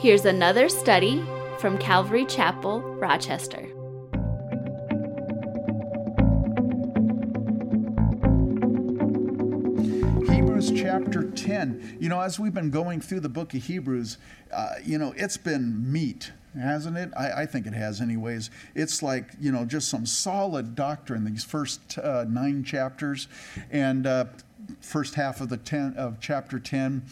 Here's another study from Calvary Chapel, Rochester. Hebrews chapter 10. You know, as we've been going through the book of Hebrews, uh, you know, it's been meat, hasn't it? I, I, think it has, anyways. It's like, you know, just some solid doctrine, these first uh, nine chapters and uh, first half of, the ten, of chapter 10.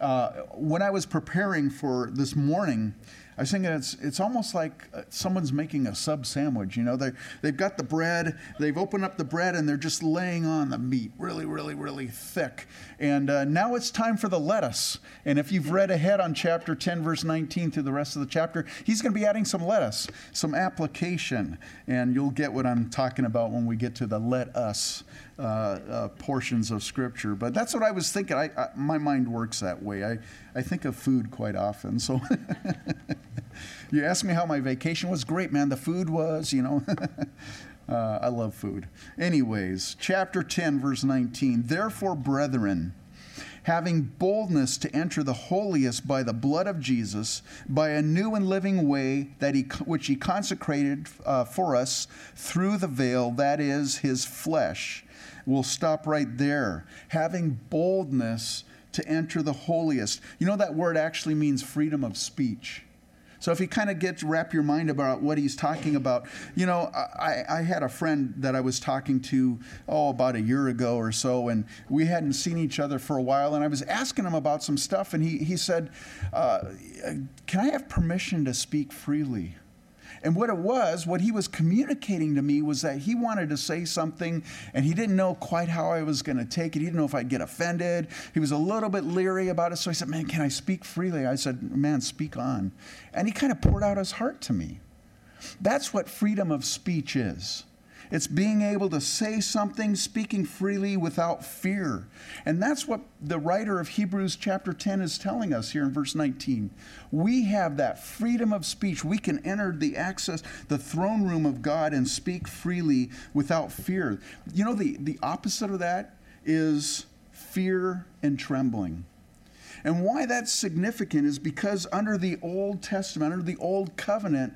Uh, when I was preparing for this morning, I was thinking it's it's almost like uh, someone's making a sub sandwich. You know, they they've got the bread, they've opened up the bread, and they're just laying on the meat, really, really, really thick. And uh, now it's time for the lettuce. And if you've read ahead on chapter 10, verse 19 through the rest of the chapter, he's going to be adding some lettuce, some application, and you'll get what I'm talking about when we get to the let us uh, uh, portions of Scripture. But that's what I was thinking. I, I, my mind works that way. I, I think of food quite often. So you asked me how my vacation was. Great, man. The food was, you know. uh, I love food. Anyways, chapter 10, verse 19. Therefore, brethren, having boldness to enter the holiest by the blood of Jesus, by a new and living way that he, which he consecrated uh, for us through the veil, that is, his flesh. We'll stop right there. Having boldness to enter the holiest. You know, that word actually means freedom of speech. So if you kind of get wrap your mind about what he's talking about, you know, I, I, had a friend that I was talking to, oh, about a year ago or so, and we hadn't seen each other for a while, and I was asking him about some stuff, and he, he said, uh, Can I have permission to speak freely? And what it was, what he was communicating to me was that he wanted to say something and he didn't know quite how I was going to take it. He didn't know if I'd get offended. He was a little bit leery about it. So I said, Man, can I speak freely? I said, Man, speak on. And he kind of poured out his heart to me. That's what freedom of speech is. It's being able to say something, speaking freely without fear. And that's what the writer of Hebrews chapter 10 is telling us here in verse 19. We have that freedom of speech. We can enter the access, the throne room of God and speak freely without fear. You know, the, the opposite of that is fear and trembling. And why that's significant is because under the Old Testament, under the Old Covenant,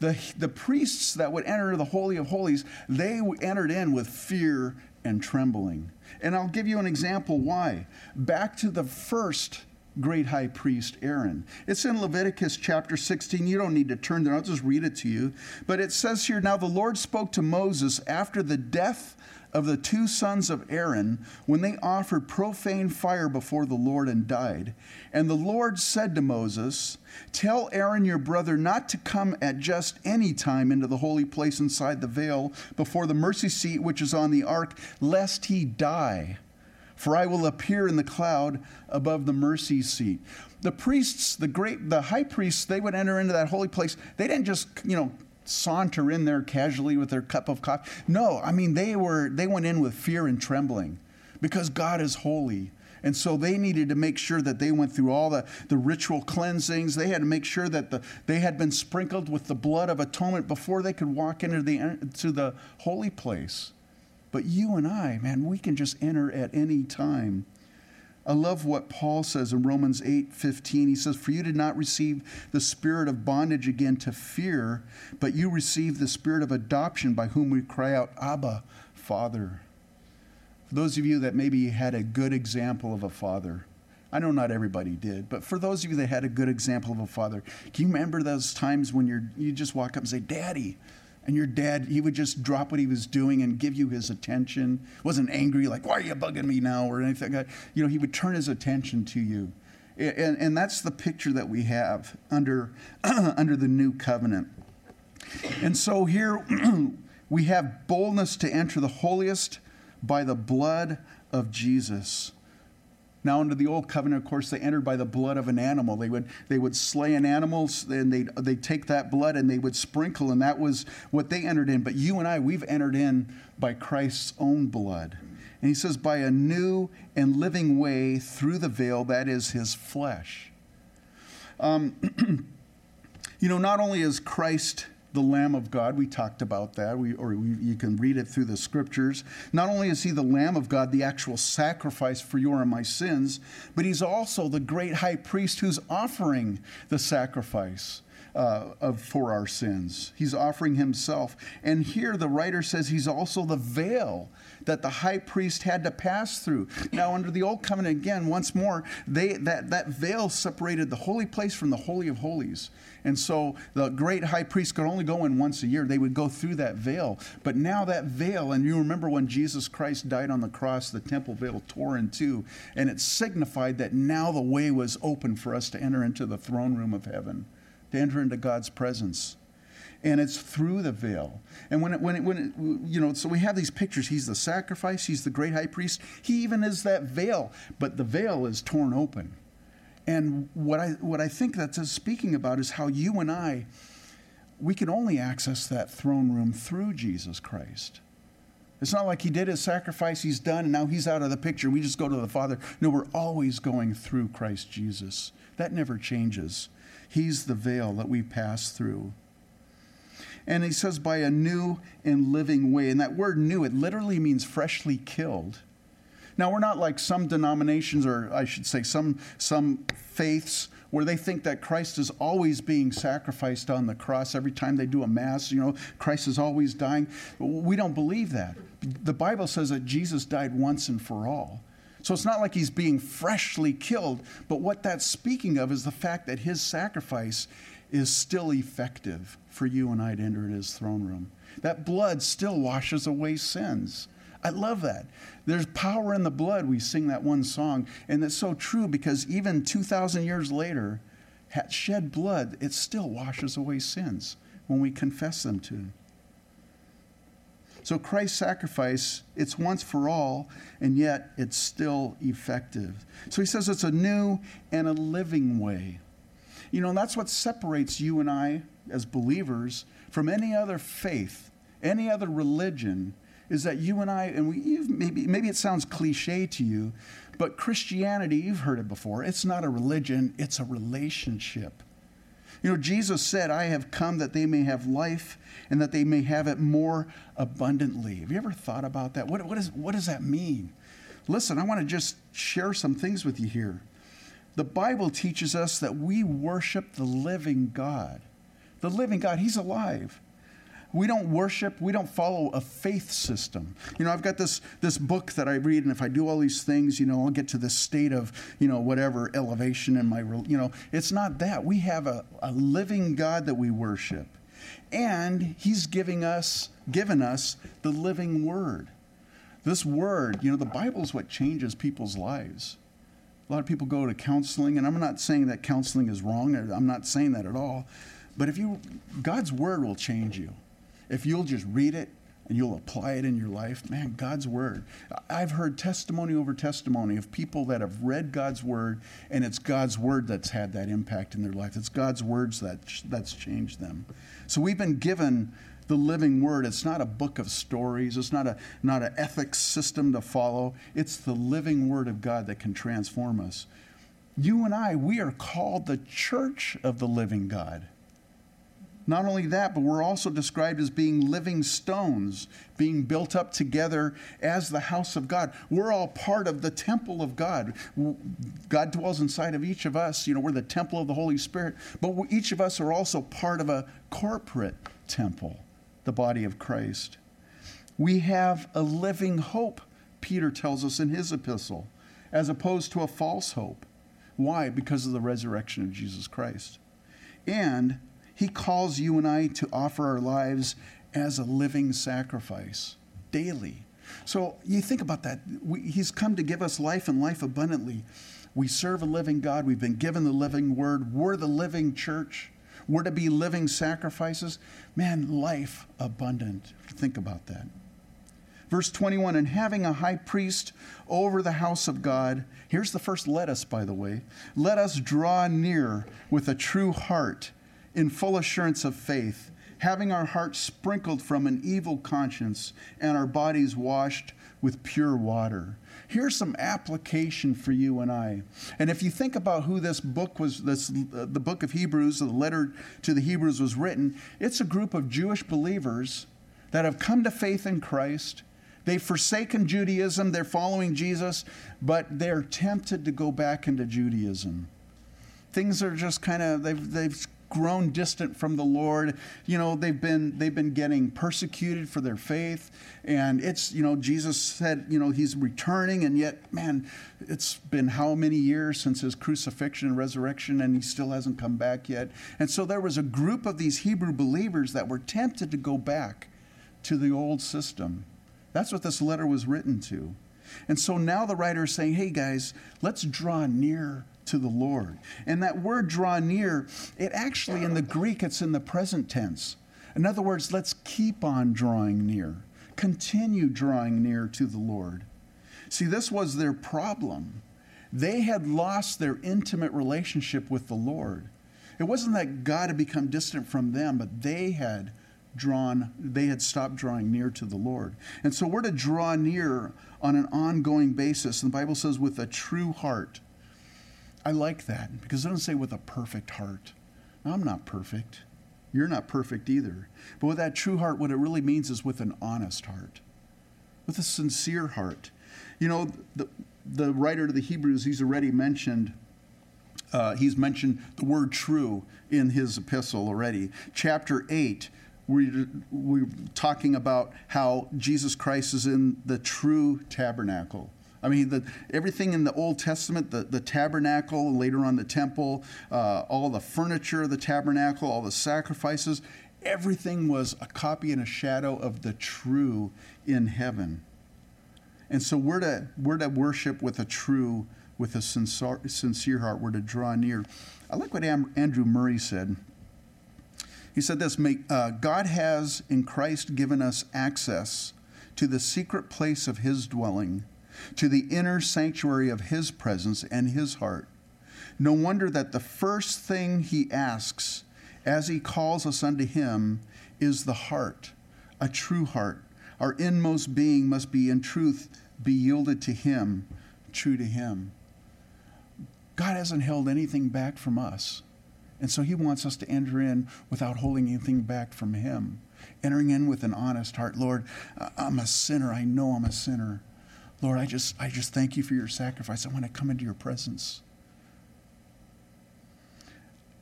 the, the priests that would enter the Holy of Holies, they entered in with fear and trembling. And I'll give you an example why. Back to the first great high priest Aaron. It's in Leviticus chapter 16. You don't need to turn there, I'll just read it to you. But it says here Now the Lord spoke to Moses after the death of the two sons of Aaron when they offered profane fire before the Lord and died. And the Lord said to Moses, Tell Aaron your brother not to come at just any time into the holy place inside the veil before the mercy seat which is on the ark, lest he die. For I will appear in the cloud above the mercy seat. The priests, the great, the high priests, they would enter into that holy place. They didn't just, you know, saunter in there casually with their cup of coffee. No, I mean they were they went in with fear and trembling because God is holy. And so they needed to make sure that they went through all the, the ritual cleansings. They had to make sure that the, they had been sprinkled with the blood of atonement before they could walk into the, to the holy place. But you and I, man, we can just enter at any time. I love what Paul says in Romans 8 15. He says, For you did not receive the spirit of bondage again to fear, but you received the spirit of adoption by whom we cry out, Abba, Father. For those of you that maybe had a good example of a father, I know not everybody did, but for those of you that had a good example of a father, can you remember those times when you're, you just walk up and say, Daddy, and your dad, he would just drop what he was doing and give you his attention. Wasn't angry, like, why are you bugging me now? Or anything. You know, he would turn his attention to you. And, and that's the picture that we have under, under the new covenant. And so here we have boldness to enter the holiest by the blood of Jesus. Now, under the old covenant, of course, they entered by the blood of an animal. They would, they would slay an animal, and they'd, they'd take that blood and they would sprinkle, and that was what they entered in. But you and I, we've entered in by Christ's own blood. And he says, by a new and living way through the veil, that is his flesh. Um, you know, not only is Christ the Lamb of God. We talked about that, we, or we, you can read it through the scriptures. Not only is he the Lamb of God, the actual sacrifice for your and my sins, but he's also the great high priest who's offering the sacrifice. Uh, of, for our sins. He's offering himself. And here the writer says he's also the veil that the high priest had to pass through. Now, under the old covenant, again, once more, they, that, that veil separated the holy place from the Holy of Holies. And so the great high priest could only go in once a year. They would go through that veil. But now that veil, and you remember when Jesus Christ died on the cross, the temple veil tore in two, and it signified that now the way was open for us to enter into the throne room of heaven, to enter into God's presence and it's through the veil. And when it, when it, when it, you know, so we have these pictures. He's the sacrifice. He's the great high priest. He even is that veil, but the veil is torn open. And what I, what I think that's speaking about is how you and I, we can only access that throne room through Jesus Christ. It's not like he did his sacrifice, he's done, and now he's out of the picture. We just go to the Father. No, we're always going through Christ Jesus. That never changes. He's the veil that we pass through. And he says, by a new and living way. And that word new, it literally means freshly killed. Now, we're not like some denominations, or I should say, some, some faiths where they think that Christ is always being sacrificed on the cross every time they do a mass. You know, Christ is always dying. We don't believe that. The Bible says that Jesus died once and for all. So it's not like he's being freshly killed, but what that's speaking of is the fact that his sacrifice is still effective for you and I to enter his throne room. That blood still washes away sins. I love that. There's power in the blood. We sing that one song. And it's so true because even 2,000 years later, shed blood, it still washes away sins when we confess them to Him. So Christ's sacrifice, it's once for all, and yet it's still effective. So he says it's a new and a living way. You know, that's what separates you and I as believers from any other faith, any other religion, is that you and I, and we maybe maybe it sounds cliche to you, but Christianity, you've heard it before. It's not a religion; it's a relationship. You know, Jesus said, "I have come that they may have life, and that they may have it more abundantly." Have you ever thought about that? What, what, is, what does that mean? Listen, I want to just share some things with you here. The Bible teaches us that we worship the living God. The living God, He's alive we don't worship we don't follow a faith system. You know i've got this this book that i read and if i do all these things you know i'll get to this state of you know whatever elevation in my you know. It's not that. We have a, a living god that we worship and he's giving us given us the living word. This word you know the bible is what changes people's lives. A lot of people go to counseling and i'm not saying that counseling is wrong i'm not saying that at all but if you god's word will change you if you'll just read it and you'll apply it in your life, man, God's word. I've heard testimony over testimony of people that have read God's word, and it's God's word that's had that impact in their life. It's God's words that that's changed them. So we've been given the living word. It's not a book of stories. It's not a not an ethics system to follow. It's the living word of God that can transform us. You and I, we are called the church of the living God. Not only that, but we're also described as being living stones, being built up together as the house of God. We're all part of the temple of God. God dwells inside of each of us. You know, we're the temple of the Holy Spirit, but each of us are also part of a corporate temple, the body of Christ. We have a living hope, Peter tells us in his epistle, as opposed to a false hope. Why? Because of the resurrection of Jesus Christ. And he calls you and I to offer our lives as a living sacrifice daily. So you think about that. We, he's come to give us life and life abundantly. We serve a living God. We've been given the living word. We're the living church. We're to be living sacrifices. Man, life abundant. Think about that. Verse 21 And having a high priest over the house of God, here's the first let us, by the way. Let us draw near with a true heart in full assurance of faith, having our hearts sprinkled from an evil conscience and our bodies washed with pure water. Here's some application for you and I. And if you think about who this book was, this, uh, the book of Hebrews, the letter to the Hebrews was written, it's a group of Jewish believers that have come to faith in Christ. They've forsaken Judaism, they're following Jesus, but they're tempted to go back into Judaism. Things are just kind of, they've, they've grown distant from the Lord. You know, they've been they've been getting persecuted for their faith, and it's you know Jesus said you know he's returning, and yet man, it's been how many years since his crucifixion and resurrection, and he still hasn't come back yet. And so there was a group of these Hebrew believers that were tempted to go back to the old system. That's what this letter was written to. And so now the writer is saying, hey guys, let's draw near to the Lord. And that word draw near, it actually in the Greek, it's in the present tense. In other words, let's keep on drawing near, continue drawing near to the Lord. See, this was their problem. They had lost their intimate relationship with the Lord. It wasn't that God had become distant from them, but they had drawn, they had stopped drawing near to the Lord. And so we're to draw near on an ongoing basis. And the Bible says, with a true heart. I like that because it doesn't say with a perfect heart. I'm not perfect. You're not perfect either. But with that true heart, what it really means is with an honest heart, with a sincere heart. You know, the, the writer to the Hebrews, he's already mentioned. Uh, he's mentioned the word true in his epistle already. Chapter 8, we're, we're talking about how Jesus Christ is in the true tabernacle. I mean, the, everything in the Old Testament, the, the tabernacle, later on the temple, uh, all the furniture of the tabernacle, all the sacrifices, everything was a copy and a shadow of the true in heaven. And so we're to, we're to worship with a true, with a sincere, sincere heart. We're to draw near. I like what Andrew Murray said. He said this uh, God has in Christ given us access to the secret place of his dwelling to the inner sanctuary of His presence and His heart. No wonder that the first thing He asks as He calls us unto Him is the heart, a true heart. Our inmost being must be in truth be yielded to Him, true to Him. God hasn't held anything back from us. And so he wants us to enter in without holding anything back from him. Entering in with an honest heart. Lord, I'm a sinner. I know I'm a sinner. Lord, I just, I just thank you for your sacrifice. I want to come into your presence.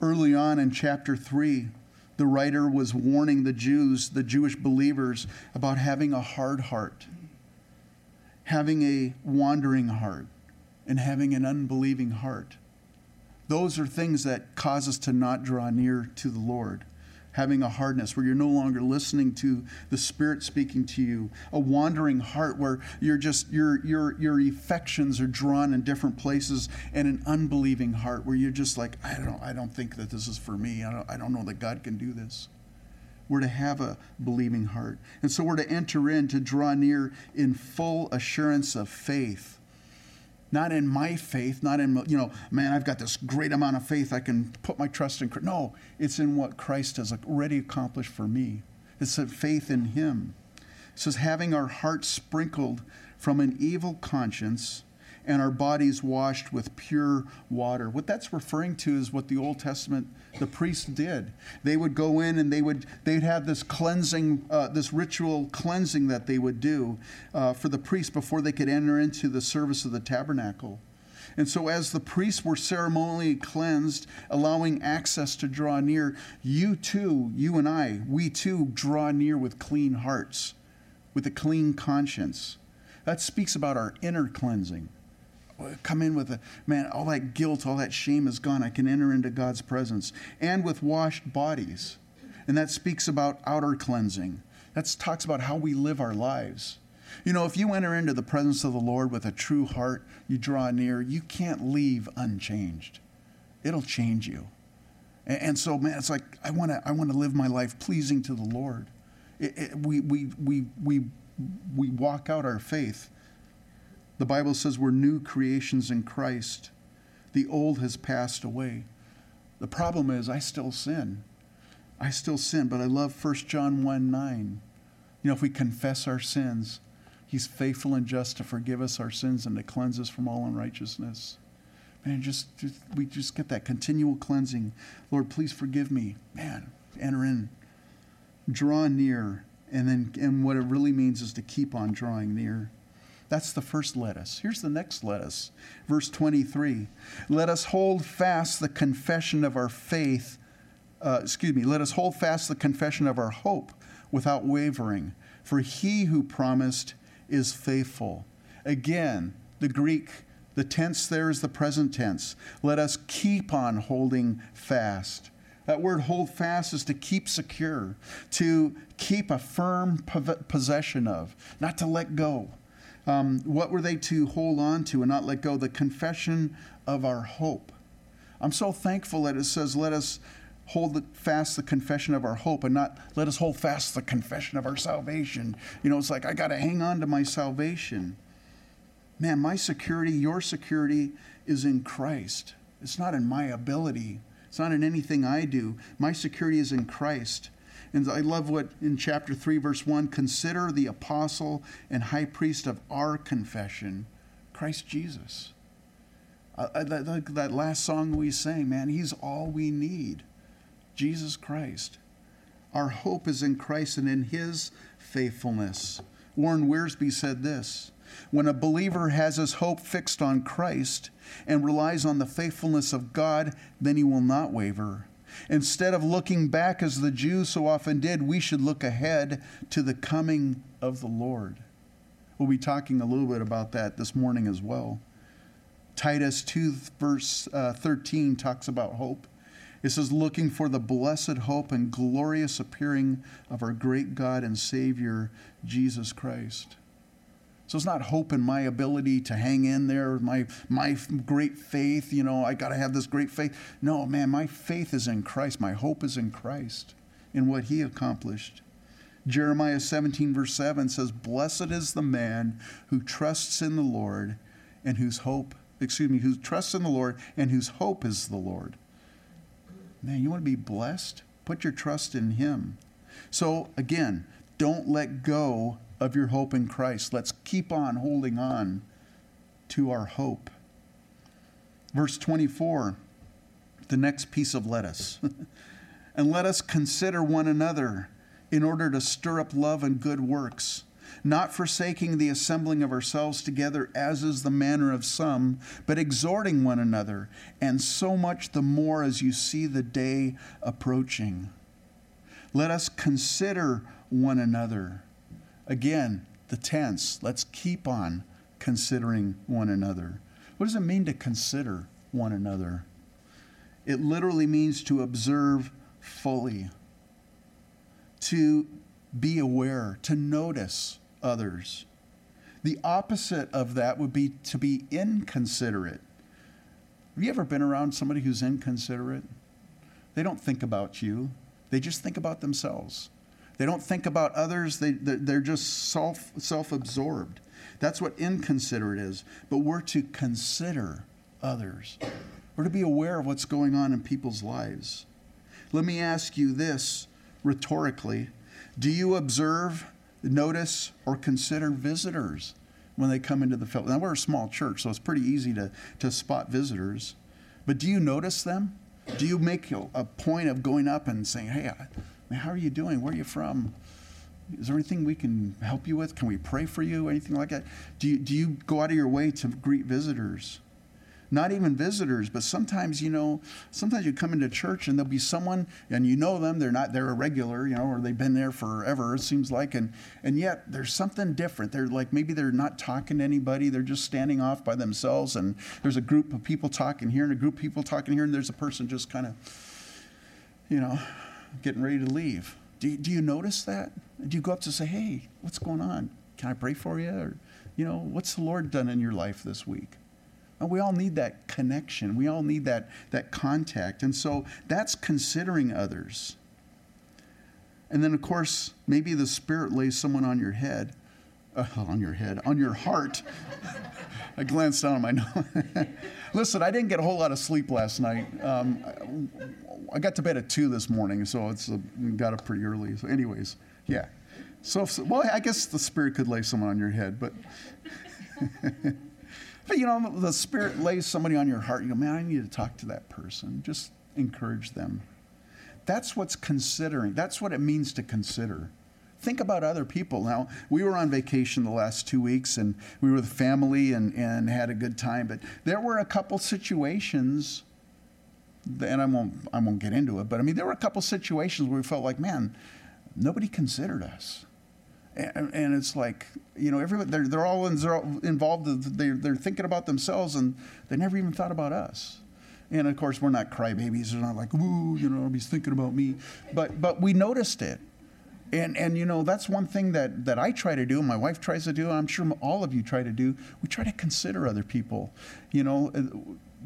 Early on in chapter 3, the writer was warning the Jews, the Jewish believers, about having a hard heart, having a wandering heart, and having an unbelieving heart. Those are things that cause us to not draw near to the Lord having a hardness where you're no longer listening to the spirit speaking to you a wandering heart where you're just your your your affections are drawn in different places and an unbelieving heart where you're just like i don't i don't think that this is for me. I don't, I don't know that god can do this. We're to have a believing heart. And so we're to enter in to draw near in full assurance of faith not in my faith, not in, you know, man, I've got this great amount of faith. I can put my trust in. Christ. No, it's in what Christ has already accomplished for me. It's a faith in Him. It says, having our hearts sprinkled from an evil conscience and our bodies washed with pure water. What that's referring to is what the Old Testament, the priests did. They would go in and they would they'd have this cleansing, uh, this ritual cleansing that they would do uh, for the priests before they could enter into the service of the tabernacle. And so, as the priests were ceremonially cleansed, allowing access to draw near, you too, you and I, we too draw near with clean hearts, with a clean conscience. That speaks about our inner cleansing come in with a man, all that guilt, all that shame is gone. I can enter into God's presence and with washed bodies. And that speaks about outer cleansing. That talks about how we live our lives. You know, if you enter into the presence of the Lord with a true heart, you draw near, you can't leave unchanged. It'll change you. And, and so, man, it's like I want to I want to live my life pleasing to the Lord. It, it, we, we, we, we, we walk out our faith the Bible says we're new creations in Christ. The old has passed away. The problem is, I still sin. I still sin, but I love 1 John 1 9. You know, if we confess our sins, He's faithful and just to forgive us our sins and to cleanse us from all unrighteousness. Man, just, just we just get that continual cleansing. Lord, please forgive me. Man, enter in, draw near, and then and what it really means is to keep on drawing near. That's the first let us. Here's the next let us. Verse 23. Let us hold fast the confession of our faith. Uh, excuse me. Let us hold fast the confession of our hope without wavering. For he who promised is faithful. Again, the Greek, the tense there is the present tense. Let us keep on holding fast. That word hold fast is to keep secure, to keep a firm possession of, not to let go. Um, what were they to hold on to and not let go? The confession of our hope. I'm so thankful that it says, let us hold fast the confession of our hope and not let us hold fast the confession of our salvation. You know, it's like I got to hang on to my salvation. Man, my security, your security is in Christ. It's not in my ability, it's not in anything I do. My security is in Christ. And I love what in chapter 3, verse 1 consider the apostle and high priest of our confession, Christ Jesus. Uh, that, that last song we sang, man, he's all we need. Jesus Christ. Our hope is in Christ and in his faithfulness. Warren Wiersbe said this When a believer has his hope fixed on Christ and relies on the faithfulness of God, then he will not waver. Instead of looking back as the Jews so often did, we should look ahead to the coming of the Lord. We'll be talking a little bit about that this morning as well. Titus 2, verse uh, 13, talks about hope. It says, looking for the blessed hope and glorious appearing of our great God and Savior, Jesus Christ. So it's not hope in my ability to hang in there, my, my great faith, you know, I got to have this great faith. No, man, my faith is in Christ. My hope is in Christ, in what he accomplished. Jeremiah 17, verse 7 says, Blessed is the man who trusts in the Lord and whose hope, excuse me, who trusts in the Lord and whose hope is the Lord. Man, you want to be blessed? Put your trust in him. So again, don't let go of your hope in Christ. Let's keep on holding on to our hope. Verse 24, the next piece of lettuce. and let us consider one another in order to stir up love and good works, not forsaking the assembling of ourselves together, as is the manner of some, but exhorting one another, and so much the more as you see the day approaching. Let us consider one another Again, the tense. Let's keep on considering one another. What does it mean to consider one another? It literally means to observe fully, to be aware, to notice others. The opposite of that would be to be inconsiderate. Have you ever been around somebody who's inconsiderate? They don't think about you, they just think about themselves. They don't think about others, they, they're just self, self-absorbed. That's what inconsiderate is. But we're to consider others. We're to be aware of what's going on in people's lives. Let me ask you this rhetorically Do you observe, notice, or consider visitors when they come into the fellowship? Now, we're a small church, so it's pretty easy to, to spot visitors. But do you notice them? Do you make a point of going up and saying, Hey, how are you doing? Where are you from? Is there anything we can help you with? Can we pray for you? Anything like that? Do you, do you go out of your way to greet visitors? Not even visitors, but sometimes, you know, sometimes you come into church and there'll be someone and you know them, they're not, they're a regular, you know, or they've been there forever, it seems like, and, and yet there's something different. They're like, maybe they're not talking to anybody, they're just standing off by themselves, and there's a group of people talking here and a group of people talking here, and there's a person just kind of, you know, getting ready to leave. Do you, do you notice that? Do you go up to say, hey, what's going on? Can I pray for you? Or, you know, what's the Lord done in your life this week? And we all need that connection. We all need that, that contact. And so that's considering others. And then, of course, maybe the Spirit lays someone on your head, uh, on your head, on your heart. I glanced down at my nose. Listen, I didn't get a whole lot of sleep last night. Um, I got to bed at two this morning, so it's uh, got up pretty early. So, anyways, yeah. So, well, I guess the Spirit could lay someone on your head, but. but you know, the Spirit lays somebody on your heart. You go, man, I need to talk to that person. Just encourage them. That's what's considering. That's what it means to consider. Think about other people. Now, we were on vacation the last two weeks and we were with family and, and had a good time, but there were a couple situations, and I won't, I won't get into it, but I mean, there were a couple situations where we felt like, man, nobody considered us. And, and it's like, you know, everybody, they're, they're all, in, they're all involved, they're, they're thinking about themselves and they never even thought about us. And of course, we're not crybabies. We're not like, ooh, you know, he's thinking about me. But, but we noticed it. And, and you know, that's one thing that, that I try to do, my wife tries to do, I'm sure all of you try to do. We try to consider other people. You know, uh,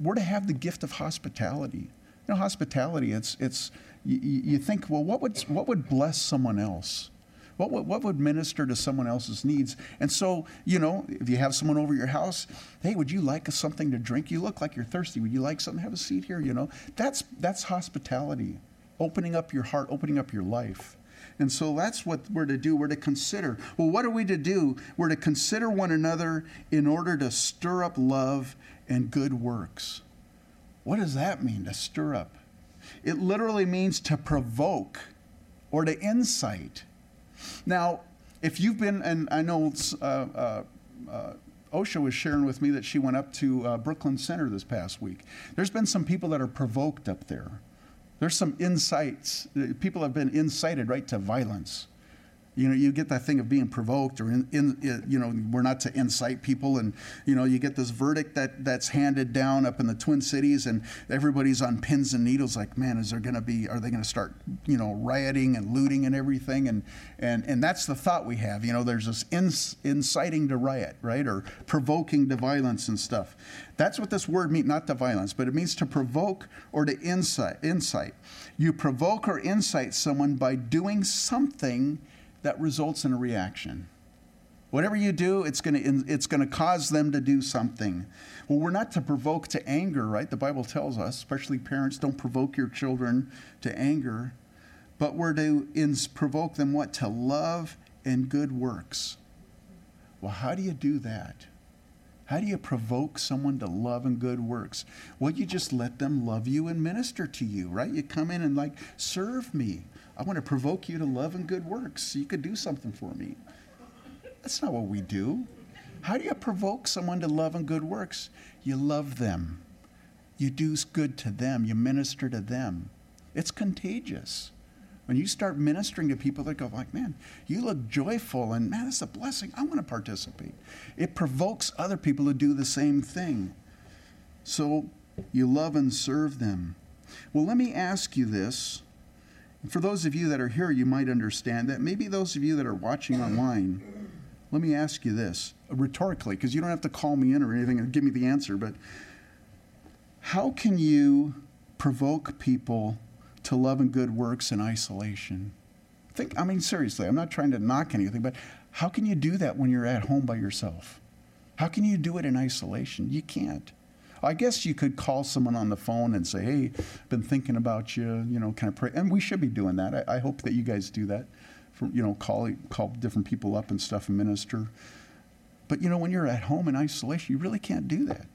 we're to have the gift of hospitality. You know, hospitality, it's, it's you, you think, well, what would, what would bless someone else? What would, what would minister to someone else's needs? And so, you know, if you have someone over your house, hey, would you like something to drink? You look like you're thirsty. Would you like something? Have a seat here, you know? That's, that's hospitality, opening up your heart, opening up your life. And so that's what we're to do. We're to consider. Well, what are we to do? We're to consider one another in order to stir up love and good works. What does that mean, to stir up? It literally means to provoke or to incite. Now, if you've been, and I know uh, uh, uh, Osha was sharing with me that she went up to uh, Brooklyn Center this past week. There's been some people that are provoked up there. There's some insights. People have been incited right to violence you know, you get that thing of being provoked, or in, in, you know, we're not to incite people, and you know, you get this verdict that that's handed down up in the Twin Cities, and everybody's on pins and needles. Like, man, is there going to be? Are they going to start, you know, rioting and looting and everything? And and and that's the thought we have. You know, there's this inciting to riot, right, or provoking to violence and stuff. That's what this word means, not to violence, but it means to provoke or to incite. Insight. You provoke or incite someone by doing something that results in a reaction. Whatever you do, it's going to it's going to cause them to do something. Well, we're not to provoke to anger, right? The Bible tells us, especially parents, don't provoke your children to anger, but we're to ins- provoke them what to love and good works. Well, how do you do that? How do you provoke someone to love and good works? Well, you just let them love you and minister to you, right? You come in and like, serve me. I want to provoke you to love and good works so you could do something for me. That's not what we do. How do you provoke someone to love and good works? You love them. You do good to them. You minister to them. It's contagious. When you start ministering to people that go like, man, you look joyful and man, it's a blessing. I want to participate. It provokes other people to do the same thing. So you love and serve them. Well, let me ask you this for those of you that are here, you might understand that. Maybe those of you that are watching online, let me ask you this rhetorically, because you don't have to call me in or anything and give me the answer, but how can you provoke people to love and good works in isolation? Think, I mean, seriously, I'm not trying to knock anything, but how can you do that when you're at home by yourself? How can you do it in isolation? You can't. I guess you could call someone on the phone and say, "Hey, been thinking about you," you know, kind of pray. And we should be doing that. I, I hope that you guys do that. You know, call call different people up and stuff and minister. But you know, when you're at home in isolation, you really can't do that.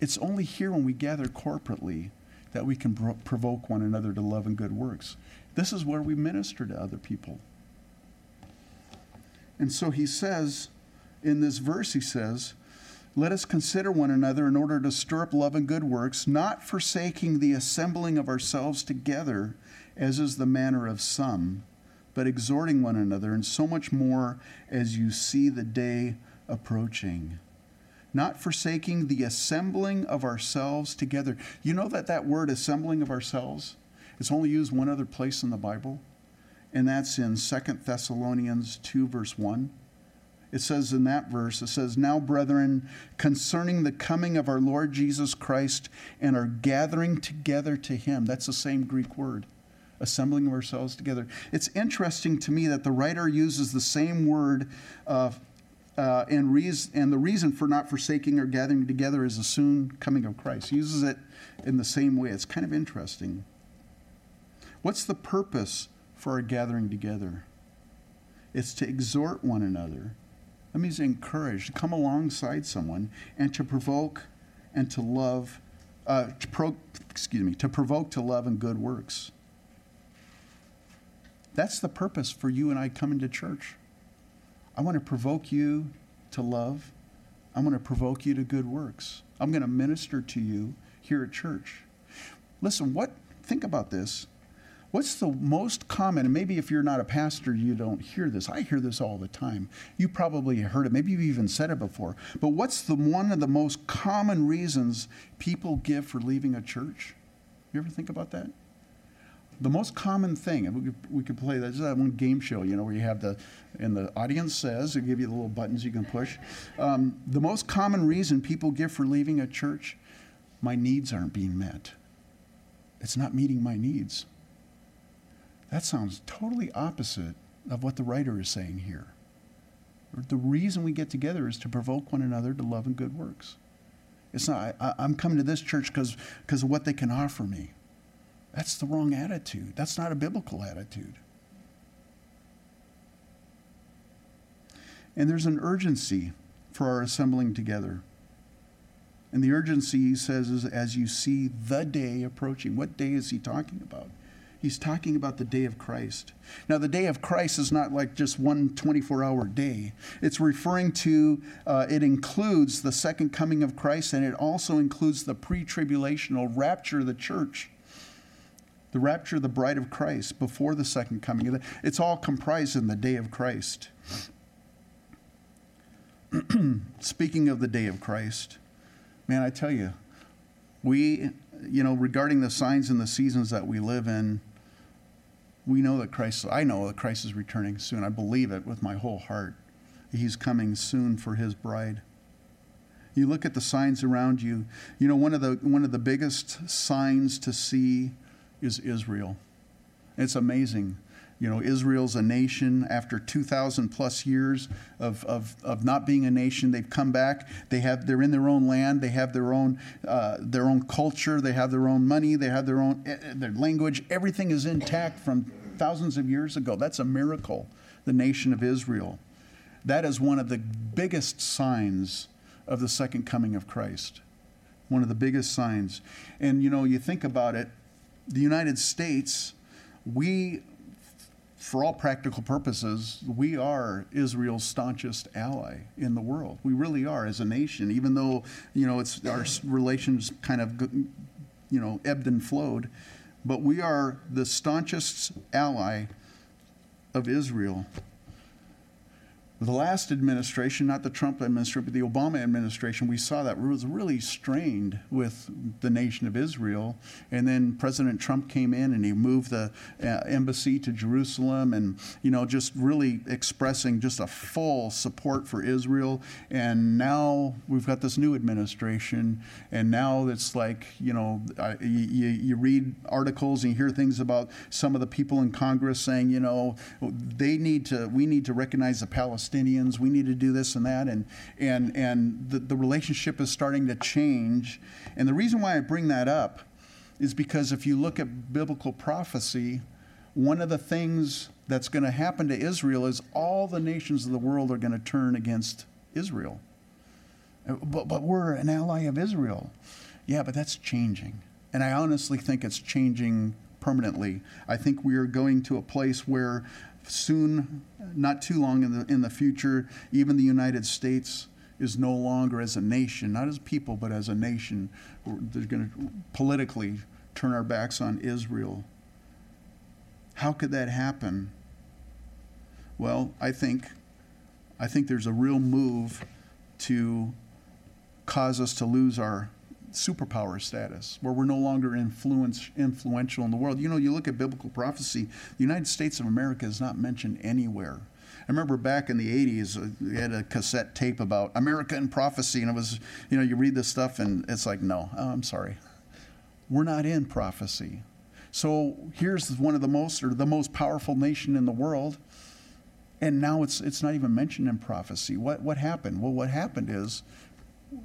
It's only here when we gather corporately that we can provoke one another to love and good works. This is where we minister to other people. And so he says, in this verse, he says, let us consider one another in order to stir up love and good works, not forsaking the assembling of ourselves together, as is the manner of some, but exhorting one another, and so much more as you see the day approaching. Not forsaking the assembling of ourselves together. You know that that word assembling of ourselves, it's only used one other place in the Bible, and that's in Second Thessalonians 2, verse 1 it says in that verse, it says, Now, brethren, concerning the coming of our Lord Jesus Christ and our gathering together to him. That's the same Greek word, assembling ourselves together. It's interesting to me that the writer uses the same word uh, uh, and, reason, and the reason for not forsaking or gathering together is the soon coming of Christ. He uses it in the same way. It's kind of interesting. What's the purpose for our gathering together? It's to exhort one another. That means encourage, to come alongside someone and to provoke and to love, uh, to pro, excuse me, to provoke to love and good works. That's the purpose for you and I coming to church. I want to provoke you to love. I'm going to provoke you to good works. I'm going to minister to you here at church. Listen, what think about this. What's the most common, and maybe if you're not a pastor, you don't hear this. I hear this all the time. You probably heard it. Maybe you've even said it before. But what's the one of the most common reasons people give for leaving a church? You ever think about that? the most common thing, we could, we could play that, that one game show, you know, where you have the, and the audience says, they give you the little buttons you can push. Um, the most common reason people give for leaving a church, my needs aren't being met. It's not meeting my needs. That sounds totally opposite of what the writer is saying here. The reason we get together is to provoke one another to love and good works. It's not, I, am coming to this church because of what they can offer me. That's the wrong attitude. That's not a biblical attitude. And there's an urgency for our assembling together. And the urgency, he says, is as you see the day approaching. What day is he talking about? He's talking about the day of Christ. Now, the day of Christ is not like just one 24 hour day. It's referring to, uh, it includes the second coming of Christ, and it also includes the pre tribulational rapture of the church the rapture of the bride of Christ before the second coming. It's all comprised in the day of Christ. Speaking of the day of Christ, man, I tell you, we, you know, regarding the signs and the seasons that we live in, we know that Christ, I know that Christ is returning soon. I believe it with my whole heart. He's coming soon for his bride. You look at the signs around you. You know, one of the one of the biggest signs to see is Israel. It's amazing. You know, Israel's a nation after 2,000 plus years of, of, of not being a nation. They've come back. They have, they're in their own land. They have their own, uh, their own culture. They have their own money. They have their own, eh, eh, their language. Everything is intact from thousands of years ago. That's a miracle, the nation of Israel. That is one of the biggest signs of the second coming of Christ. One of the biggest signs. And, you know, you think about it, the United States, we, for all practical purposes, we are Israel's staunchest ally in the world. We really are as a nation, even though you know it's our relations kind of you know ebbed and flowed, but we are the staunchest ally of Israel the last administration, not the Trump administration, but the Obama administration, we saw that was really strained with the nation of Israel. And then President Trump came in and he moved the uh, embassy to Jerusalem and, you know, just really expressing just a full support for Israel. And now we've got this new administration. And now it's like, you know, you, you read articles and you hear things about some of the people in Congress saying, you know, they need to, we need to recognize the Palestinians Palestinians. We need to do this and that, and and and the, the relationship is starting to change. And the reason why I bring that up is because if you look at biblical prophecy, one of the things that's going to happen to Israel is all the nations of the world are going to turn against Israel. Uh, but, but we're an ally of Israel. Yeah, but that's changing. And I honestly think it's changing permanently. I think we are going to a place where soon, not too long in the, in the future, even the United States is no longer as a nation, not as people, but as a nation. They're going to politically turn our backs on Israel. How could that happen? Well, I think, I think there's a real move to cause us to lose our superpower status, where we're no longer influence, influential in the world. You know, you look at biblical prophecy, the United States of America is not mentioned anywhere. I remember back in the 80s, uh, we had a cassette tape about America and prophecy, and it was, you know, you read this stuff and it's like, no, oh, I'm sorry. We're not in prophecy. So here's one of the most, or the most powerful nation in the world, And now it's, it's not even mentioned in prophecy. What, what happened? Well, what happened is,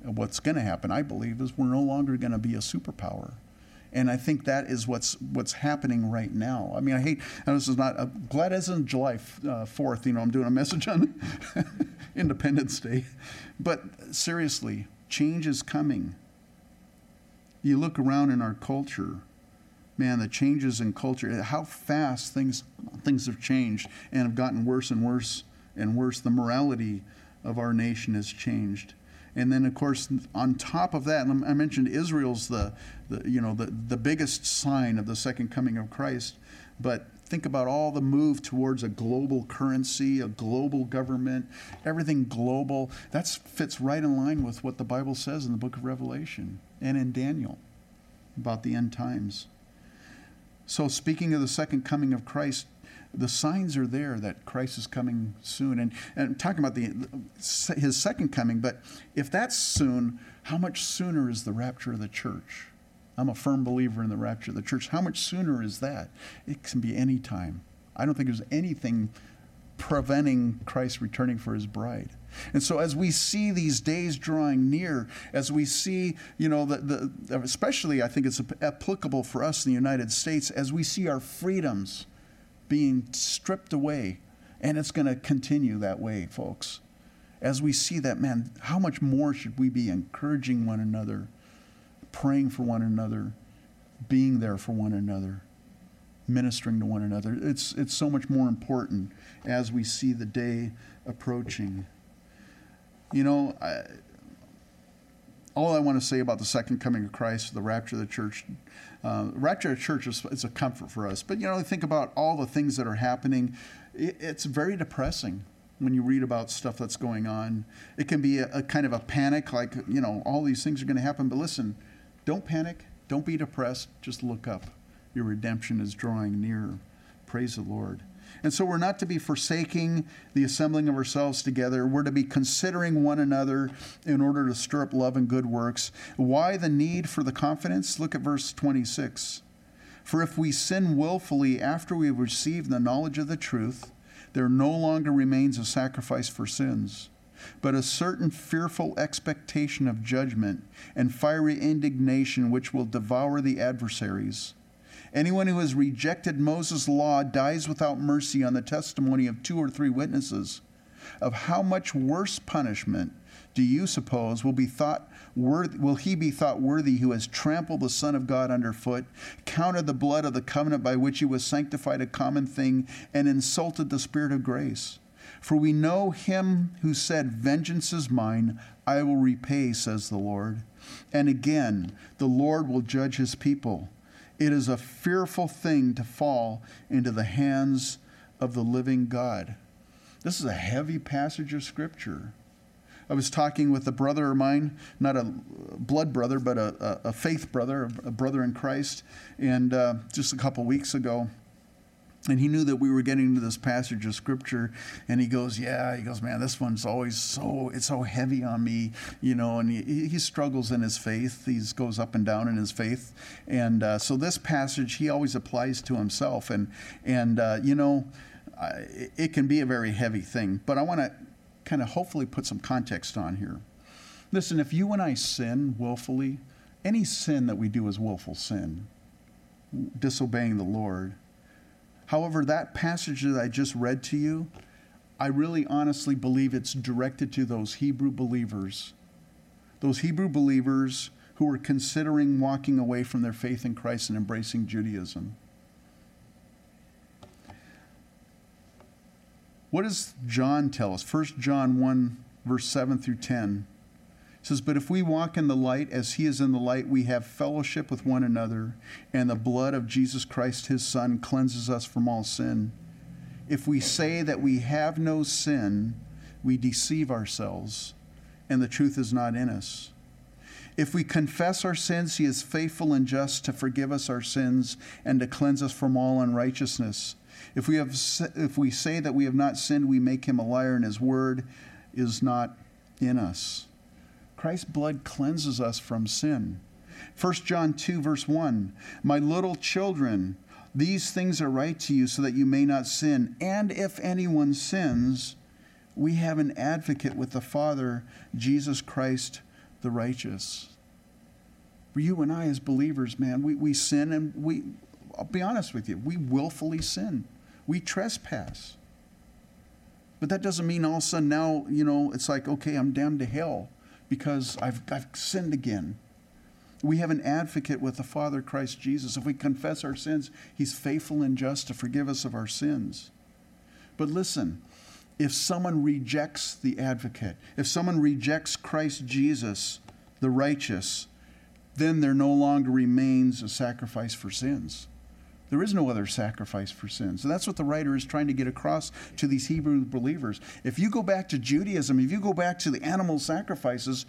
what's going to happen, I believe, is we're no longer going to be a superpower. And I think that is what's what's happening right now. I mean, I hate. this is not. I'm glad it's in July uh, fourth. you know, I'm doing a message on Independence Day, but seriously, change is coming. You look around in our culture, man, the changes in culture, how fast things things have changed and have gotten worse and worse and worse. The morality of our nation has changed. And then, of course, on top of that, I mentioned Israel's the, the, you know, the, the biggest sign of the second coming of Christ. But think about all the move towards a global currency, a global government, everything global. That fits right in line with what the Bible says in the book of Revelation and in Daniel about the end times. So, speaking of the second coming of Christ, the signs are there that Christ is coming soon. And, and talking about the, his second coming, but if that's soon, how much sooner is the rapture of the church? I'm a firm believer in the rapture of the church. How much sooner is that? It can be any time. I don't think there's anything preventing Christ returning for his bride. And so as we see these days drawing near, as we see, you know, the, the, especially I think it's applicable for us in the United States, as we see our freedoms being stripped away. And it's going to continue that way, folks. As we see that, man, how much more should we be encouraging one another, praying for one another, being there for one another, ministering to one another? It's, it's so much more important as we see the day approaching. You know, I, all I want to say about the second coming of Christ, the rapture of the church, uh, rapture of the church is, is, a comfort for us. But you know, think about all the things that are happening. It, it's very depressing when you read about stuff that's going on. It can be a, a kind of a panic, like you know, all these things are going to happen. But listen, don't panic. Don't be depressed. Just look up. Your redemption is drawing near. Praise the Lord. And so we're not to be forsaking the assembling of ourselves together. We're to be considering one another in order to stir up love and good works. Why the need for the confidence? Look at verse 26. For if we sin willfully after we have received the knowledge of the truth, there no longer remains a sacrifice for sins, but a certain fearful expectation of judgment and fiery indignation which will devour the adversaries. Anyone who has rejected Moses' law dies without mercy on the testimony of two or three witnesses. Of how much worse punishment do you suppose will be thought worthy, will he be thought worthy who has trampled the Son of God underfoot, counted the blood of the covenant by which he was sanctified a common thing, and insulted the Spirit of grace? For we know him who said, Vengeance is mine, I will repay, says the Lord. And again, the Lord will judge his people. It is a fearful thing to fall into the hands of the living God. This is a heavy passage of Scripture. I was talking with a brother of mine, not a blood brother, but a, a faith brother, a brother in Christ, and uh, just a couple weeks ago. And he knew that we were getting to this passage of scripture, and he goes, "Yeah." He goes, "Man, this one's always so it's so heavy on me, you know." And he, he struggles in his faith. He goes up and down in his faith, and uh, so this passage he always applies to himself. And and uh, you know, it, it can be a very heavy thing. But I want to kind of hopefully put some context on here. Listen, if you and I sin willfully, any sin that we do is willful sin, disobeying the Lord However, that passage that I just read to you, I really honestly believe it's directed to those Hebrew believers. Those Hebrew believers who were considering walking away from their faith in Christ and embracing Judaism. What does John tell us? 1 John 1, verse 7 through 10 says, But if we walk in the light as he is in the light, we have fellowship with one another, and the blood of Jesus Christ, his Son, cleanses us from all sin. If we say that we have no sin, we deceive ourselves, and the truth is not in us. If we confess our sins, he is faithful and just to forgive us our sins and to cleanse us from all unrighteousness. If we, have, if we say that we have not sinned, we make him a liar, and his word is not in us. Christ's blood cleanses us from sin. 1 John 2, verse 1 My little children, These things are write to you so that you may not sin. And if anyone sins, we have an advocate with the Father, Jesus Christ the righteous. For you and I, as believers, man, we, we sin and we, I'll be honest with you, we willfully sin. We trespass. But that doesn't mean all of a sudden now, you know, it's like, okay, I'm damned to hell because I've, I've sinned again. We have an advocate with the Father, Christ Jesus. If we confess our sins, He's faithful and just to forgive us of our sins. But listen, if someone rejects the advocate, if someone rejects Christ Jesus, the righteous, then there no longer remains a sacrifice for sins. There is no other sacrifice for sins. So that's what the writer is trying to get across to these Hebrew believers. If you go back to Judaism, if you go back to the animal sacrifices,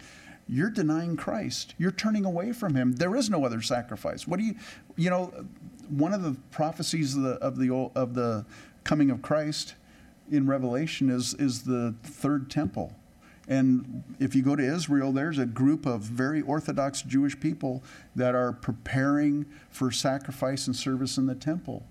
you're denying Christ. You're turning away from him. There is no other sacrifice. What do you, you know, one of the prophecies of the, of the, of the coming of Christ in Revelation is, is the third temple. And if you go to Israel, there's a group of very Orthodox Jewish people that are preparing for sacrifice and service in the temple.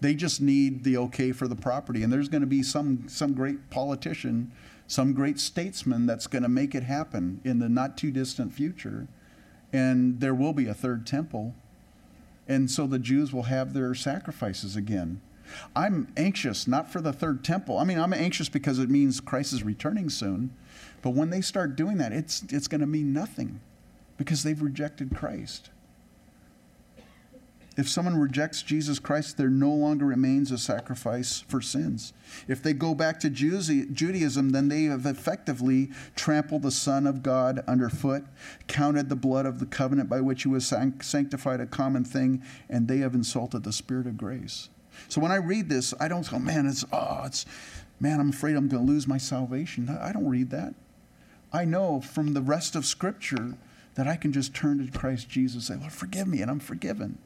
They just need the okay for the property. And there's going to be some, some great politician some great statesman that's going to make it happen in the not too distant future. And there will be a third temple. And so the Jews will have their sacrifices again. I'm anxious, not for the third temple. I mean, I'm anxious because it means Christ is returning soon. But when they start doing that, it's, it's going to mean nothing because they've rejected Christ. If someone rejects Jesus Christ, there no longer remains a sacrifice for sins. If they go back to Judaism, then they have effectively trampled the Son of God underfoot, counted the blood of the covenant by which he was sanctified a common thing, and they have insulted the Spirit of grace. So when I read this, I don't go, man, it's, oh, it's, man, I'm afraid I'm going to lose my salvation. I don't read that. I know from the rest of Scripture that I can just turn to Christ Jesus and say, Lord, forgive me, and I'm forgiven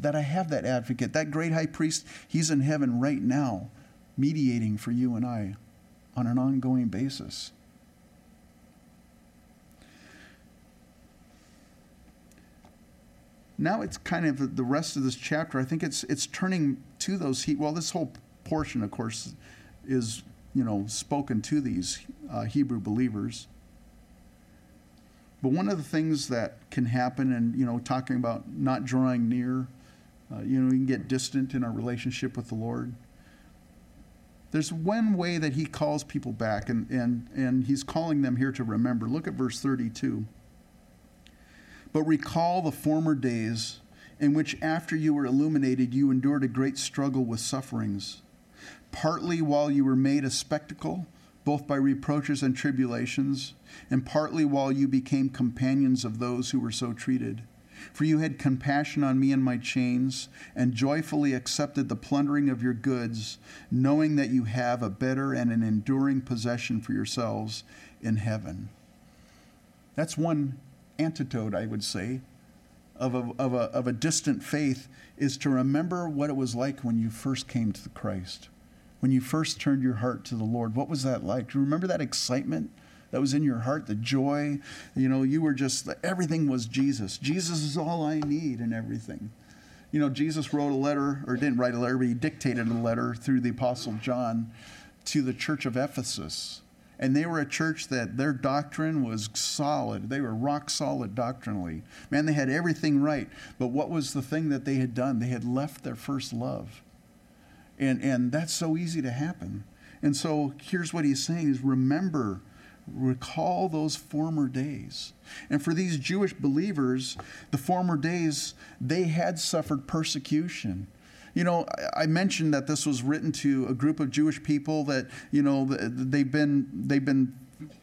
that I have that advocate, that great high priest. He's in heaven right now, mediating for you and I on an ongoing basis. Now it's kind of the rest of this chapter. I think it's it's turning to those. He, well, this whole portion, of course, is you know spoken to these uh, Hebrew believers. But one of the things that can happen, and you know, talking about not drawing near uh, you know, we can get distant in our relationship with the Lord. There's one way that he calls people back, and, and, and he's calling them here to remember. Look at verse 32. But recall the former days in which, after you were illuminated, you endured a great struggle with sufferings, partly while you were made a spectacle, both by reproaches and tribulations, and partly while you became companions of those who were so treated. For you had compassion on me and my chains, and joyfully accepted the plundering of your goods, knowing that you have a better and an enduring possession for yourselves in heaven. That's one antidote, I would say, of a, of a, of a distant faith, is to remember what it was like when you first came to Christ. When you first turned your heart to the Lord, what was that like? Do you remember that excitement? that was in your heart, the joy. You know, you were just, everything was Jesus. Jesus is all I need and everything. You know, Jesus wrote a letter, or didn't write a letter, but he dictated a letter through the Apostle John to the church of Ephesus. And they were a church that their doctrine was solid. They were rock solid doctrinally. Man, they had everything right. But what was the thing that they had done? They had left their first love. And, and that's so easy to happen. And so here's what he's saying is remember recall those former days. And for these Jewish believers, the former days, they had suffered persecution. You know, I mentioned that this was written to a group of Jewish people that, you know, they've been, they've been,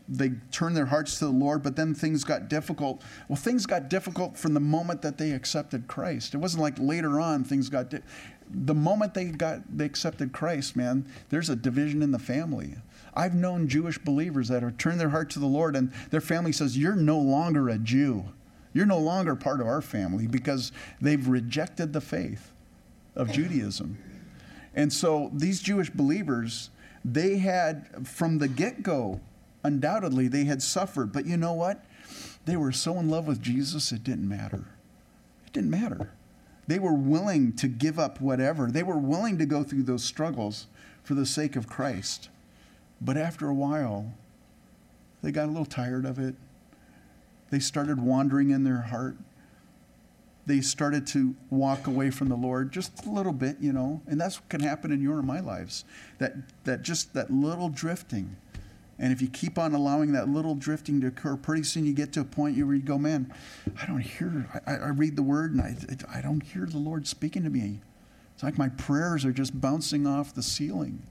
they turned their hearts to the Lord, but then things got difficult. Well, things got difficult from the moment that they accepted Christ. It wasn't like later on things got, di- the moment they got, they accepted Christ, man, there's a division in the family I've known Jewish believers that have turned their heart to the Lord and their family says, You're no longer a Jew. You're no longer part of our family because they've rejected the faith of Judaism. And so these Jewish believers, they had, from the get go, undoubtedly, they had suffered. But you know what? They were so in love with Jesus, it didn't matter. It didn't matter. They were willing to give up whatever. They were willing to go through those struggles for the sake of Christ. But after a while, they got a little tired of it. They started wandering in their heart. They started to walk away from the Lord just a little bit, you know. And that's what can happen in your and my lives. That that just that little drifting. And if you keep on allowing that little drifting to occur, pretty soon you get to a point where you go, man, I don't hear, I, I read the word and I, I don't hear the Lord speaking to me. It's like my prayers are just bouncing off the ceiling.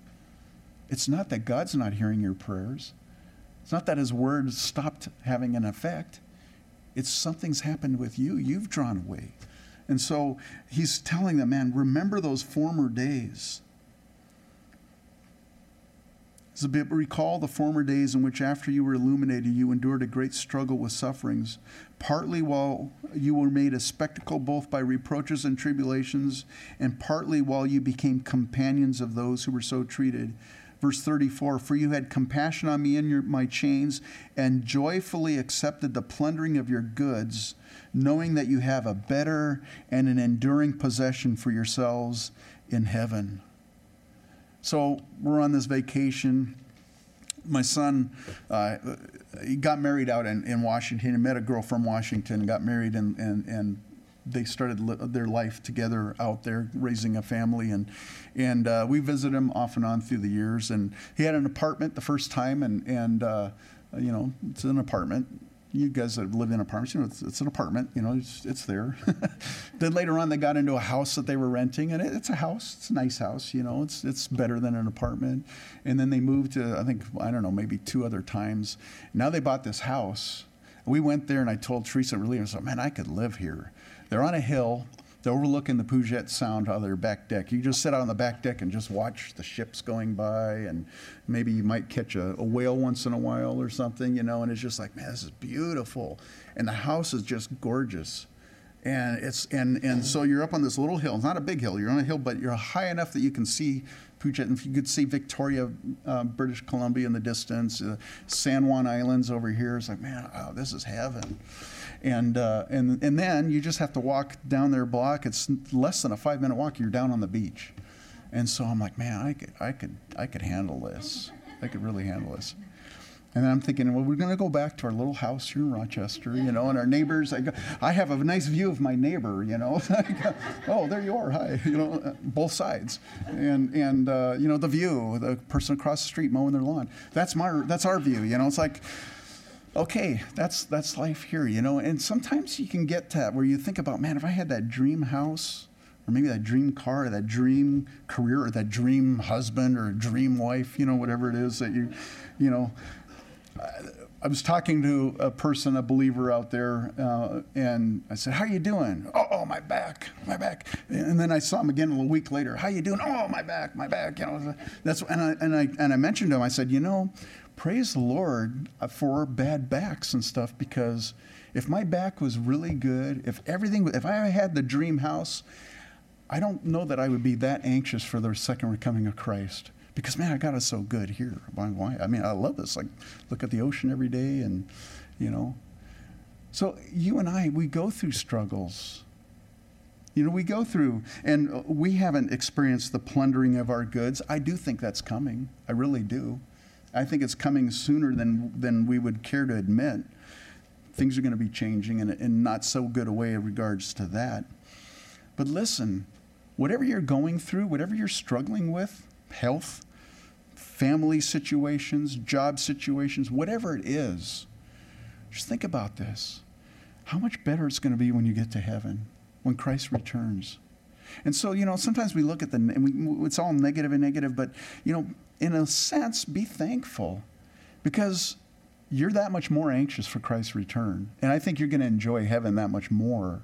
It's not that God's not hearing your prayers. It's not that his word stopped having an effect. It's something's happened with you. You've drawn away. And so he's telling them, man, remember those former days. Recall the former days in which, after you were illuminated, you endured a great struggle with sufferings, partly while you were made a spectacle both by reproaches and tribulations, and partly while you became companions of those who were so treated. Verse 34 For you had compassion on me in your, my chains, and joyfully accepted the plundering of your goods, knowing that you have a better and an enduring possession for yourselves in heaven. So we're on this vacation. My son, uh, he got married out in, in Washington and met a girl from Washington, got married, and, and, and they started li- their life together out there, raising a family, and and uh, we visited him off and on through the years. And he had an apartment the first time, and and uh, you know it's an apartment, you guys that live in apartments, you know, it's, it's an apartment, you know, it's, it's there. then later on, they got into a house that they were renting, and it, it's a house, it's a nice house, you know, it's, it's better than an apartment. And then they moved to, I think, I don't know, maybe two other times. Now they bought this house. We went there, and I told Teresa, really, I said, man, I could live here. They're on a hill They're overlooking the Puget Sound on their back deck. You just sit out on the back deck and just watch the ships going by, and maybe you might catch a, a, whale once in a while or something, you know. And it's just like, man, this is beautiful, and the house is just gorgeous. And it's and and so you're up on this little hill. It's not a big hill. You're on a hill, but you're high enough that you can see Puget, and you could see Victoria, uh, British Columbia in the distance. Uh, San Juan Islands over here. It's like, man, oh, this is heaven and uh, and and then you just have to walk down their block. It's less than a five minute walk. You're down on the beach, and so I'm like, man, I could I could I could handle this. I could really handle this. And then I'm thinking, well, we're going to go back to our little house here in Rochester, you know, and our neighbors. I, go, I have a nice view of my neighbor, you know. oh, there you are. Hi, you know, uh, both sides, and and uh, you know the view, the person across the street mowing their lawn. That's my that's our view, you know. It's like okay, that's that's life here, you know. And sometimes you can get to where you think about, man, if I had that dream house, or maybe that dream car, or that dream career, or that dream husband, or dream wife, you know, whatever it is that you, you know. I was talking to a person, a believer out there, uh, and I said, "How you doing?" Oh, oh, my back, my back. And then I saw him again a week later. How you doing? Oh, my back, my back. You know, that's and I and I and I mentioned to him. I said, "You know, praise the Lord uh, for bad backs and stuff because if my back was really good, if everything, if I had the dream house, I don't know that I would be that anxious for the second coming of Christ because man, I got it so good here. Why? Why? I mean, I love this. Like, look at the ocean every day, and you know. So you and I, we go through struggles. You know, we go through, and we haven't experienced the plundering of our goods. I do think that's coming. I really do. I think it's coming sooner than, than we would care to admit. Things are going to be changing in, in not so good a way in regards to that. But listen, whatever you're going through, whatever you're struggling with, health, family situations, job situations, whatever it is, just think about this. How much better it's going to be when you get to heaven, when Christ returns. And so, you know, sometimes we look at the, and we, it's all negative and negative, but, you know, in a sense, be thankful because you're that much more anxious for Christ's return. And I think you're going to enjoy heaven that much more.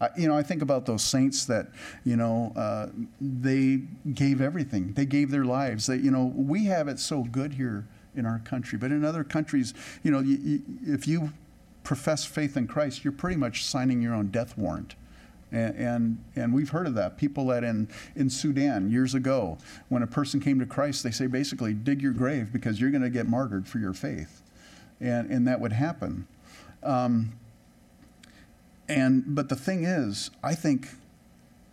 I, you know, I think about those saints that, you know, uh, they gave everything. They gave their lives. They, you know, we have it so good here in our country, but in other countries, you know, if you profess faith in Christ, you're pretty much signing your own death warrant. And, and, and, we've heard of that. People that in, in Sudan years ago, when a person came to Christ, they say basically, dig your grave because you're going to get martyred for your faith. And, and that would happen. Um, and, but the thing is, I think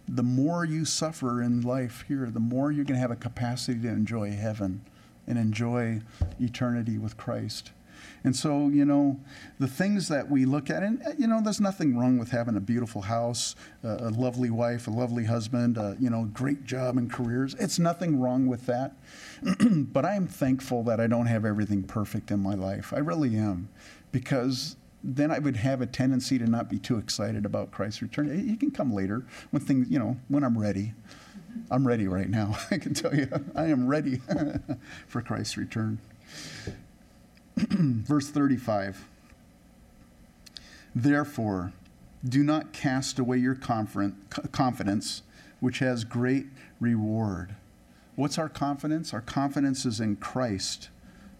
the more you suffer in life here, the more you're going to have a capacity to enjoy heaven and enjoy eternity with Christ. And so, you know, the things that we look at, and, you know, there's nothing wrong with having a beautiful house, uh, a lovely wife, a lovely husband, uh, you know, great job and careers. It's nothing wrong with that. but I am thankful that I don't have everything perfect in my life. I really am. Because then I would have a tendency to not be too excited about Christ's return. He can come later when things, you know, when I'm ready. I'm ready right now. I can tell you, I am ready for Christ's return. Verse 35 Therefore, do not cast away your confidence, which has great reward. What's our confidence? Our confidence is in Christ.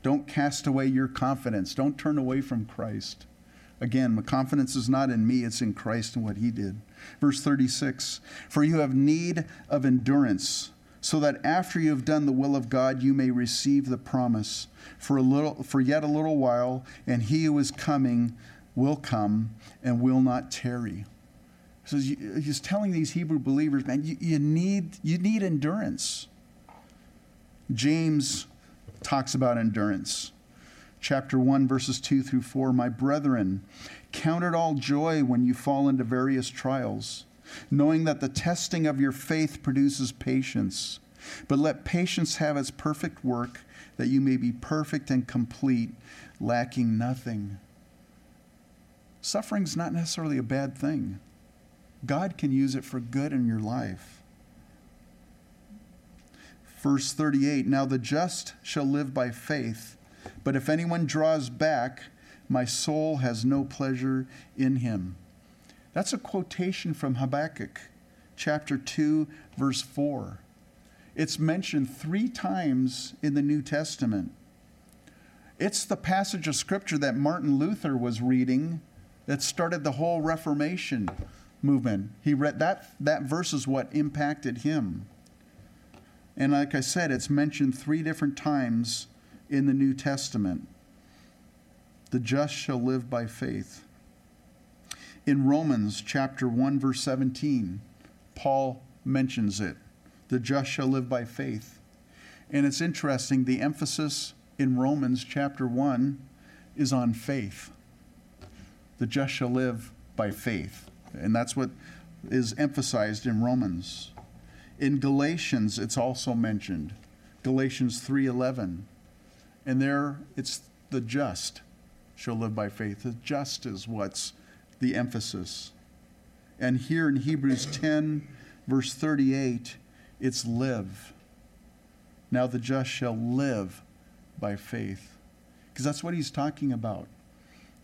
Don't cast away your confidence. Don't turn away from Christ. Again, my confidence is not in me, it's in Christ and what he did. Verse 36 For you have need of endurance, so that after you have done the will of God, you may receive the promise. For, a little, for yet a little while, and he who is coming will come and will not tarry. So he's telling these Hebrew believers, man, you, you, need, you need endurance. James talks about endurance chapter 1, verses 2 through 4 My brethren, count it all joy when you fall into various trials, knowing that the testing of your faith produces patience. But let patience have its perfect work, that you may be perfect and complete, lacking nothing. Suffering's not necessarily a bad thing. God can use it for good in your life. Verse 38 Now the just shall live by faith. But if anyone draws back, my soul has no pleasure in him. That's a quotation from Habakkuk chapter 2, verse 4. It's mentioned three times in the New Testament. It's the passage of scripture that Martin Luther was reading that started the whole Reformation movement. He read that that verse is what impacted him. And like I said, it's mentioned three different times in the New Testament. The just shall live by faith. In Romans chapter 1 verse 17, Paul mentions it. The just shall live by faith. And it's interesting, the emphasis in Romans chapter 1 is on faith. The just shall live by faith. And that's what is emphasized in Romans. In Galatians it's also mentioned. Galatians 3:11 and there, it's the just shall live by faith. The just is what's the emphasis. And here in Hebrews 10, verse 38, it's live. Now the just shall live by faith. Because that's what he's talking about.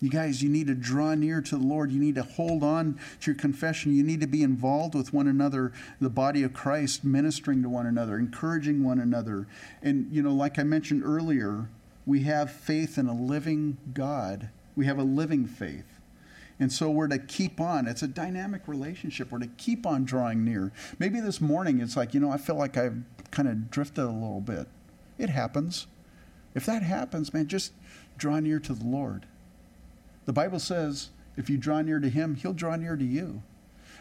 You guys, you need to draw near to the Lord. You need to hold on to your confession. You need to be involved with one another, the body of Christ, ministering to one another, encouraging one another. And, you know, like I mentioned earlier, we have faith in a living God. We have a living faith. And so we're to keep on. It's a dynamic relationship. We're to keep on drawing near. Maybe this morning it's like, you know, I feel like I've kind of drifted a little bit. It happens. If that happens, man, just draw near to the Lord. The Bible says if you draw near to Him, He'll draw near to you.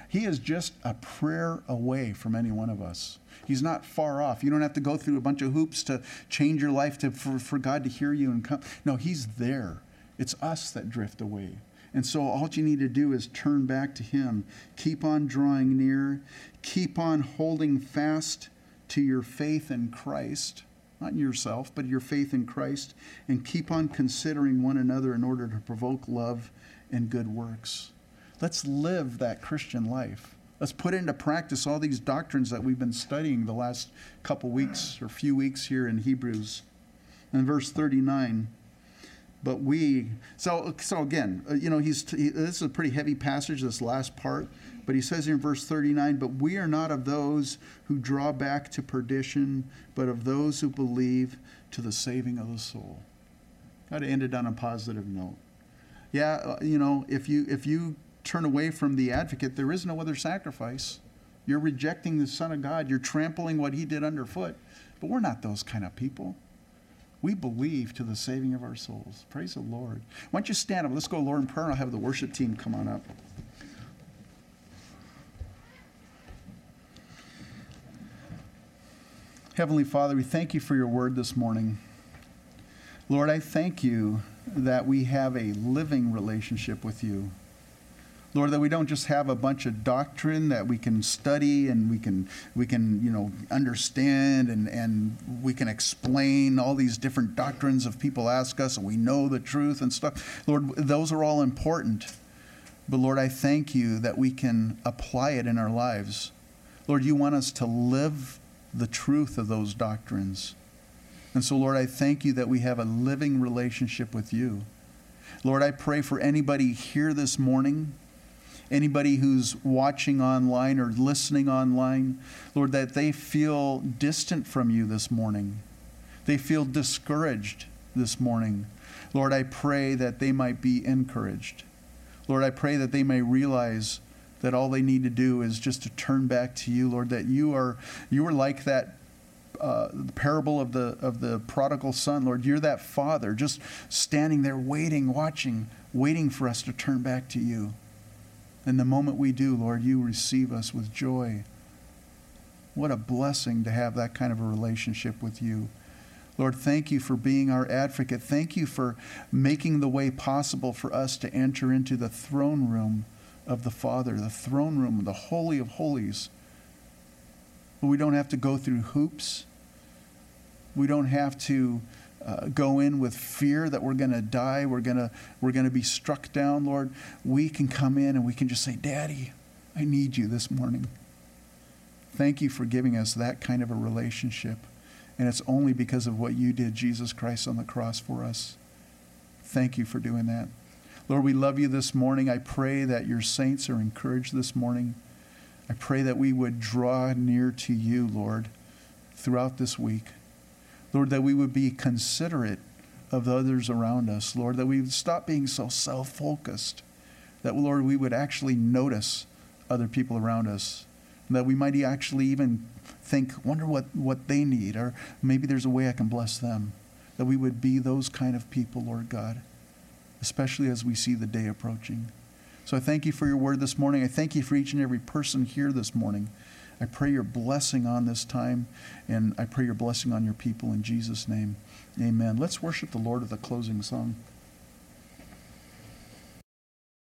He is just a prayer away from any one of us. He's not far off. You don't have to go through a bunch of hoops to change your life to, for, for God to hear you and come. No, He's there. It's us that drift away. And so all you need to do is turn back to Him. Keep on drawing near. Keep on holding fast to your faith in Christ. Not in yourself, but your faith in Christ. And keep on considering one another in order to provoke love and good works. Let's live that Christian life. Let's put into practice all these doctrines that we've been studying the last couple weeks or few weeks here in Hebrews. In verse 39, but we, so, so again, uh, you know, he's, he, this is a pretty heavy passage, this last part, but he says in verse 39, but we are not of those who draw back to perdition, but of those who believe to the saving of the soul. Got to end it on a positive note. Yeah, uh, you know, if you if you turn away from the advocate, there is no other sacrifice. You're rejecting the Son of God. You're trampling what he did underfoot. But we're not those kind of people. We believe to the saving of our souls. Praise the Lord. Why don't you stand up? Let's go, Lord, in prayer, and I'll have the worship team come on up. Heavenly Father, we thank you for your word this morning. Lord, I thank you that we have a living relationship with you. Lord, that we don't just have a bunch of doctrine that we can study and we can we can you know understand and and we can explain all these different doctrines if people ask us and we know the truth and stuff. Lord, those are all important. But Lord, I thank you that we can apply it in our lives. Lord, you want us to live the truth of those doctrines. And so, Lord, I thank you that we have a living relationship with you. Lord, I pray for anybody here this morning anybody who's watching online or listening online, Lord, that they feel distant from you this morning. They feel discouraged this morning. Lord, I pray that they might be encouraged. Lord, I pray that they may realize that all they need to do is just to turn back to you, Lord, that you are you are like that uh, the parable of the of the prodigal son, Lord, you're that father just standing there waiting, watching, waiting for us to turn back to you. And the moment we do, Lord, you receive us with joy. What a blessing to have that kind of a relationship with you. Lord, thank you for being our advocate. Thank you for making the way possible for us to enter into the throne room of the Father, the throne room, the Holy of Holies. We don't have to go through hoops. We don't have to uh, go in with fear that we're going to die, we're going we're going to be struck down, Lord, we can come in and we can just say, "Daddy, I need you this morning." Thank you for giving us that kind of a relationship. And it's only because of what you did, Jesus Christ, on the cross for us. Thank you for doing that. Lord, we love you this morning. I pray that your saints are encouraged this morning. I pray that we would draw near to you, Lord, throughout this week. Lord, that we would be considerate of the others around us, Lord, that we would stop being so self focused, that, Lord, we would actually notice other people around us, that we might actually even think, wonder what, what they need, or maybe there's a way I can bless them. That we would be those kind of people, Lord God, especially as we see the day approaching. So I thank you for your word this morning. I thank you for each and every person here this morning. I pray your blessing on this time, and I pray your blessing on your people in Jesus' name. Amen. Let's worship the Lord with a closing song.